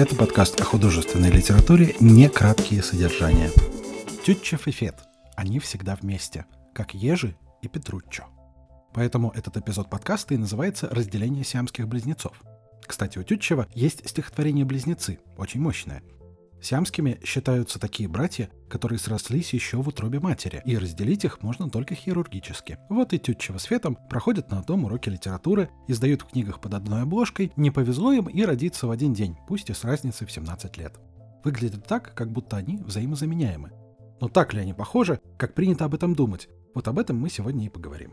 Это подкаст о художественной литературе «Не краткие содержания». Тютчев и Фет. Они всегда вместе, как Ежи и Петруччо. Поэтому этот эпизод подкаста и называется «Разделение сиамских близнецов». Кстати, у Тютчева есть стихотворение «Близнецы», очень мощное – Сиамскими считаются такие братья, которые срослись еще в утробе матери, и разделить их можно только хирургически. Вот и Тютчева с Фетом проходят на одном уроке литературы, издают в книгах под одной обложкой, не повезло им и родиться в один день, пусть и с разницей в 17 лет. Выглядит так, как будто они взаимозаменяемы. Но так ли они похожи, как принято об этом думать? Вот об этом мы сегодня и поговорим.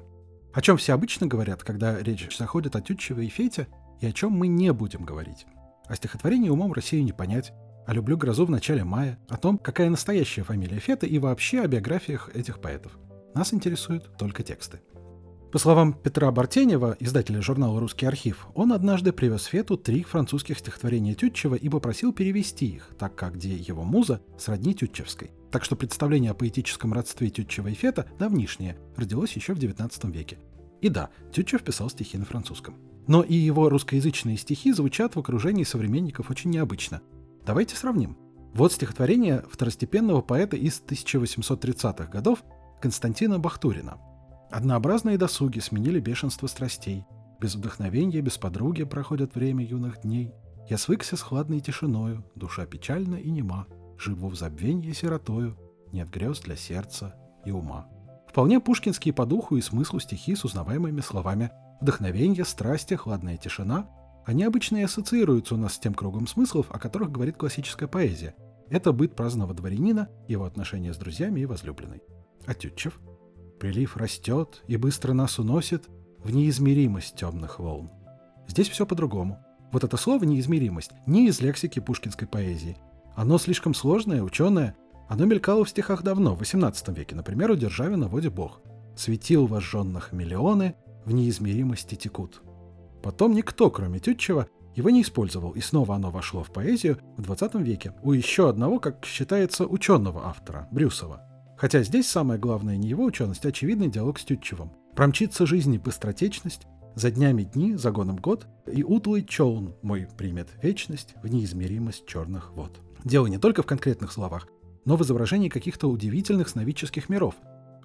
О чем все обычно говорят, когда речь заходит о Тютчеве и Фете, и о чем мы не будем говорить. О стихотворении умом Россию не понять, а люблю грозу в начале мая, о том, какая настоящая фамилия Фета и вообще о биографиях этих поэтов. Нас интересуют только тексты. По словам Петра Бартенева, издателя журнала «Русский архив», он однажды привез Фету три французских стихотворения Тютчева и попросил перевести их, так как где его муза сродни Тютчевской. Так что представление о поэтическом родстве Тютчева и Фета давнишнее, родилось еще в XIX веке. И да, Тютчев писал стихи на французском. Но и его русскоязычные стихи звучат в окружении современников очень необычно – Давайте сравним. Вот стихотворение второстепенного поэта из 1830-х годов Константина Бахтурина. Однообразные досуги сменили бешенство страстей. Без вдохновения, без подруги проходят время юных дней. Я свыкся с хладной тишиною, душа печальна и нема. Живу в забвенье сиротою, нет грез для сердца и ума. Вполне пушкинские по духу и смыслу стихи с узнаваемыми словами «Вдохновенье, страсти, хладная тишина» Они обычно и ассоциируются у нас с тем кругом смыслов, о которых говорит классическая поэзия. Это быт праздного дворянина, его отношения с друзьями и возлюбленной. А Тютчев? Прилив растет и быстро нас уносит в неизмеримость темных волн. Здесь все по-другому. Вот это слово «неизмеримость» не из лексики пушкинской поэзии. Оно слишком сложное, ученое. Оно мелькало в стихах давно, в XVIII веке, например, у Державина «Воде Бог». «Светил вожженных миллионы, в неизмеримости текут». Потом никто, кроме Тютчева, его не использовал, и снова оно вошло в поэзию в 20 веке у еще одного, как считается, ученого автора, Брюсова. Хотя здесь самое главное не его ученость, а очевидный диалог с Тютчевым. Промчится жизни быстротечность, за днями дни, за гоном год, и утлый челн мой примет вечность в неизмеримость черных вод. Дело не только в конкретных словах, но в изображении каких-то удивительных сновидческих миров.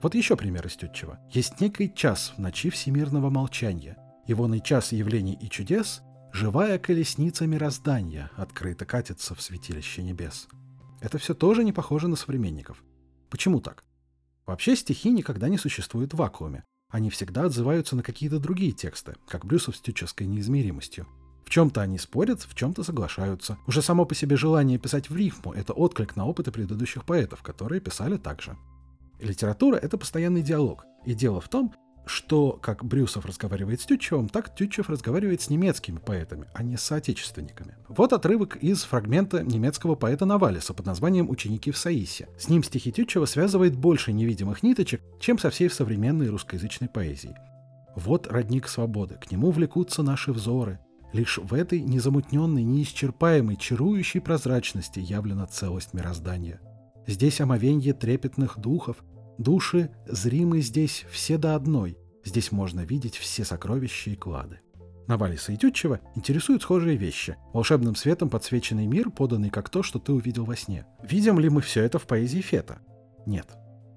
Вот еще пример из Тютчева. Есть некий час в ночи всемирного молчания, Ивоный час явлений и чудес, живая колесница мироздания открыто катится в святилище небес. Это все тоже не похоже на современников. Почему так? Вообще стихи никогда не существуют в вакууме. Они всегда отзываются на какие-то другие тексты, как Брюсов с тюческой неизмеримостью. В чем-то они спорят, в чем-то соглашаются. Уже само по себе желание писать в рифму – это отклик на опыты предыдущих поэтов, которые писали так же. Литература – это постоянный диалог. И дело в том, что как Брюсов разговаривает с Тютчевым, так Тютчев разговаривает с немецкими поэтами, а не с соотечественниками. Вот отрывок из фрагмента немецкого поэта Навалиса под названием «Ученики в Саисе». С ним стихи Тютчева связывает больше невидимых ниточек, чем со всей современной русскоязычной поэзией. Вот родник свободы, к нему влекутся наши взоры. Лишь в этой незамутненной, неисчерпаемой, чарующей прозрачности явлена целость мироздания. Здесь омовенье трепетных духов, Души зримы здесь все до одной. Здесь можно видеть все сокровища и клады. Навалиса и Тютчева интересуют схожие вещи. Волшебным светом подсвеченный мир, поданный как то, что ты увидел во сне. Видим ли мы все это в поэзии Фета? Нет.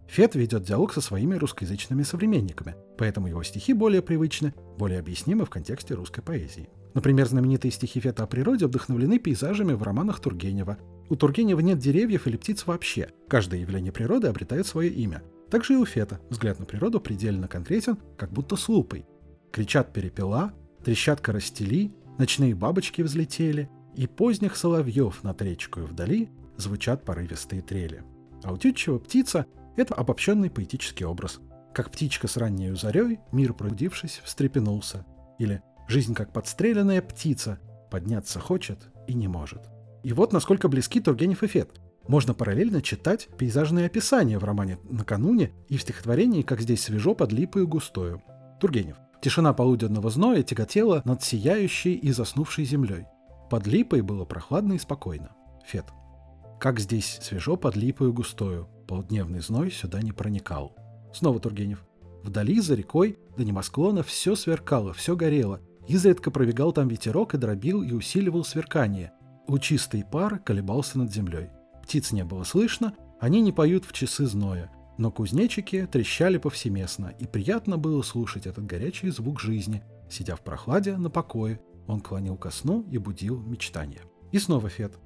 Фет ведет диалог со своими русскоязычными современниками, поэтому его стихи более привычны, более объяснимы в контексте русской поэзии. Например, знаменитые стихи Фета о природе вдохновлены пейзажами в романах Тургенева. У Тургенева нет деревьев или птиц вообще. Каждое явление природы обретает свое имя. Также и у Фета взгляд на природу предельно конкретен, как будто с лупой. Кричат перепела, трещат коростели, ночные бабочки взлетели, и поздних соловьев над речкою вдали звучат порывистые трели. А у Тютчева птица — это обобщенный поэтический образ. Как птичка с ранней зарей, мир пробудившись, встрепенулся. Или жизнь как подстреленная птица, подняться хочет и не может. И вот насколько близки Тургенев и Фет. Можно параллельно читать пейзажные описания в романе «Накануне» и в стихотворении «Как здесь свежо под липою густою». Тургенев. Тишина полуденного зноя тяготела над сияющей и заснувшей землей. Под липой было прохладно и спокойно. Фет. Как здесь свежо под липою густою, полудневный зной сюда не проникал. Снова Тургенев. Вдали, за рекой, до небосклона все сверкало, все горело. Изредка пробегал там ветерок и дробил и усиливал сверкание. Лучистый пар колебался над землей. Птиц не было слышно, они не поют в часы зноя, но кузнечики трещали повсеместно, и приятно было слушать этот горячий звук жизни. Сидя в прохладе на покое, он клонил ко сну и будил мечтания. И снова Фет.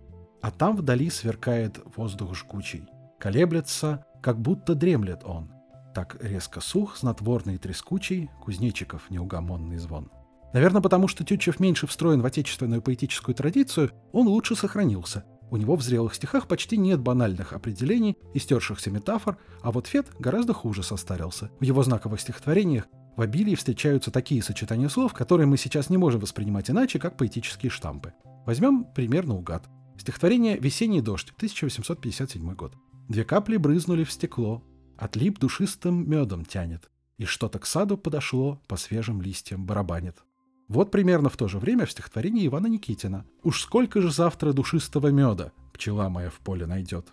А там вдали сверкает воздух жгучий. Колеблется, как будто дремлет он. Так резко сух, знатворный и трескучий, кузнечиков неугомонный звон. Наверное, потому что Тютчев меньше встроен в отечественную поэтическую традицию, он лучше сохранился. У него в зрелых стихах почти нет банальных определений и стершихся метафор, а вот Фет гораздо хуже состарился. В его знаковых стихотворениях в обилии встречаются такие сочетания слов, которые мы сейчас не можем воспринимать иначе, как поэтические штампы. Возьмем пример наугад. Стихотворение «Весенний дождь», 1857 год. Две капли брызнули в стекло, отлип душистым медом тянет, и что-то к саду подошло, по свежим листьям барабанит. Вот примерно в то же время в стихотворении Ивана Никитина «Уж сколько же завтра душистого меда пчела моя в поле найдет».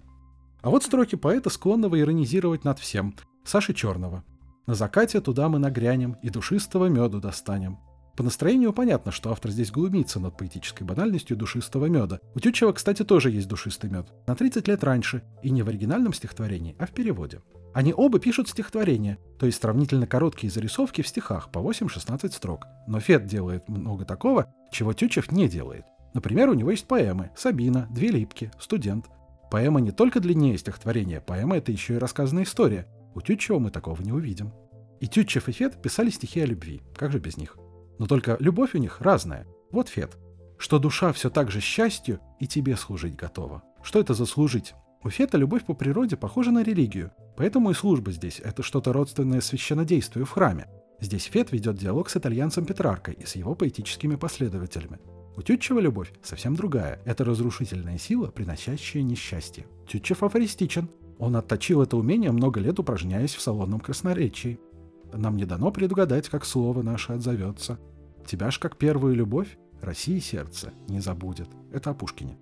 А вот строки поэта, склонного иронизировать над всем, Саши Черного. «На закате туда мы нагрянем и душистого меду достанем. По настроению понятно, что автор здесь глумится над поэтической банальностью душистого меда. У Тютчева, кстати, тоже есть душистый мед. На 30 лет раньше, и не в оригинальном стихотворении, а в переводе. Они оба пишут стихотворения, то есть сравнительно короткие зарисовки в стихах по 8-16 строк. Но Фет делает много такого, чего Тютчев не делает. Например, у него есть поэмы «Сабина», «Две липки», «Студент». Поэма не только длиннее стихотворения, поэма — это еще и рассказанная история. У Тютчева мы такого не увидим. И Тютчев и Фет писали стихи о любви. Как же без них? Но только любовь у них разная. Вот Фет. Что душа все так же счастью и тебе служить готова. Что это за служить? У Фета любовь по природе похожа на религию, поэтому и служба здесь – это что-то родственное священнодействию в храме. Здесь Фет ведет диалог с итальянцем Петраркой и с его поэтическими последователями. У Тютчева любовь совсем другая. Это разрушительная сила, приносящая несчастье. Тютчев афористичен. Он отточил это умение, много лет упражняясь в салонном красноречии. Нам не дано предугадать, как слово наше отзовется. Тебя ж как первую любовь России сердце не забудет. Это о Пушкине.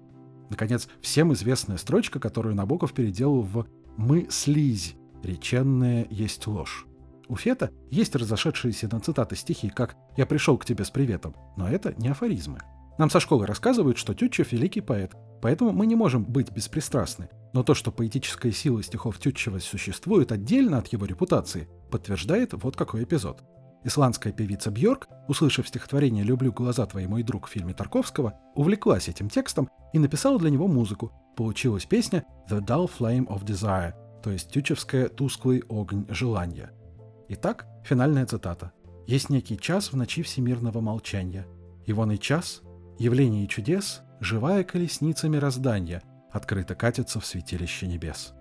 Наконец, всем известная строчка, которую Набоков переделал в «Мы слизь, реченная есть ложь». У Фета есть разошедшиеся на цитаты стихи, как «Я пришел к тебе с приветом», но это не афоризмы. Нам со школы рассказывают, что Тютчев – великий поэт, поэтому мы не можем быть беспристрастны. Но то, что поэтическая сила стихов Тютчева существует отдельно от его репутации, подтверждает вот какой эпизод. Исландская певица Бьорк, услышав стихотворение «Люблю глаза твои, мой друг» в фильме Тарковского, увлеклась этим текстом и написала для него музыку. Получилась песня «The Dull Flame of Desire», то есть тючевская «Тусклый огонь желания». Итак, финальная цитата. «Есть некий час в ночи всемирного молчания. Ивоный час, явление чудес, живая колесница мироздания, открыто катится в святилище небес».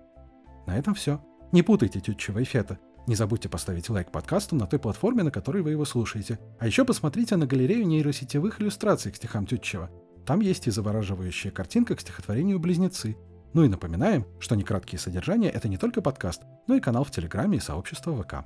На этом все. Не путайте Тютчева и Фета. Не забудьте поставить лайк подкасту на той платформе, на которой вы его слушаете. А еще посмотрите на галерею нейросетевых иллюстраций к стихам Тютчева. Там есть и завораживающая картинка к стихотворению «Близнецы». Ну и напоминаем, что некраткие содержания — это не только подкаст, но и канал в Телеграме и сообщество ВК.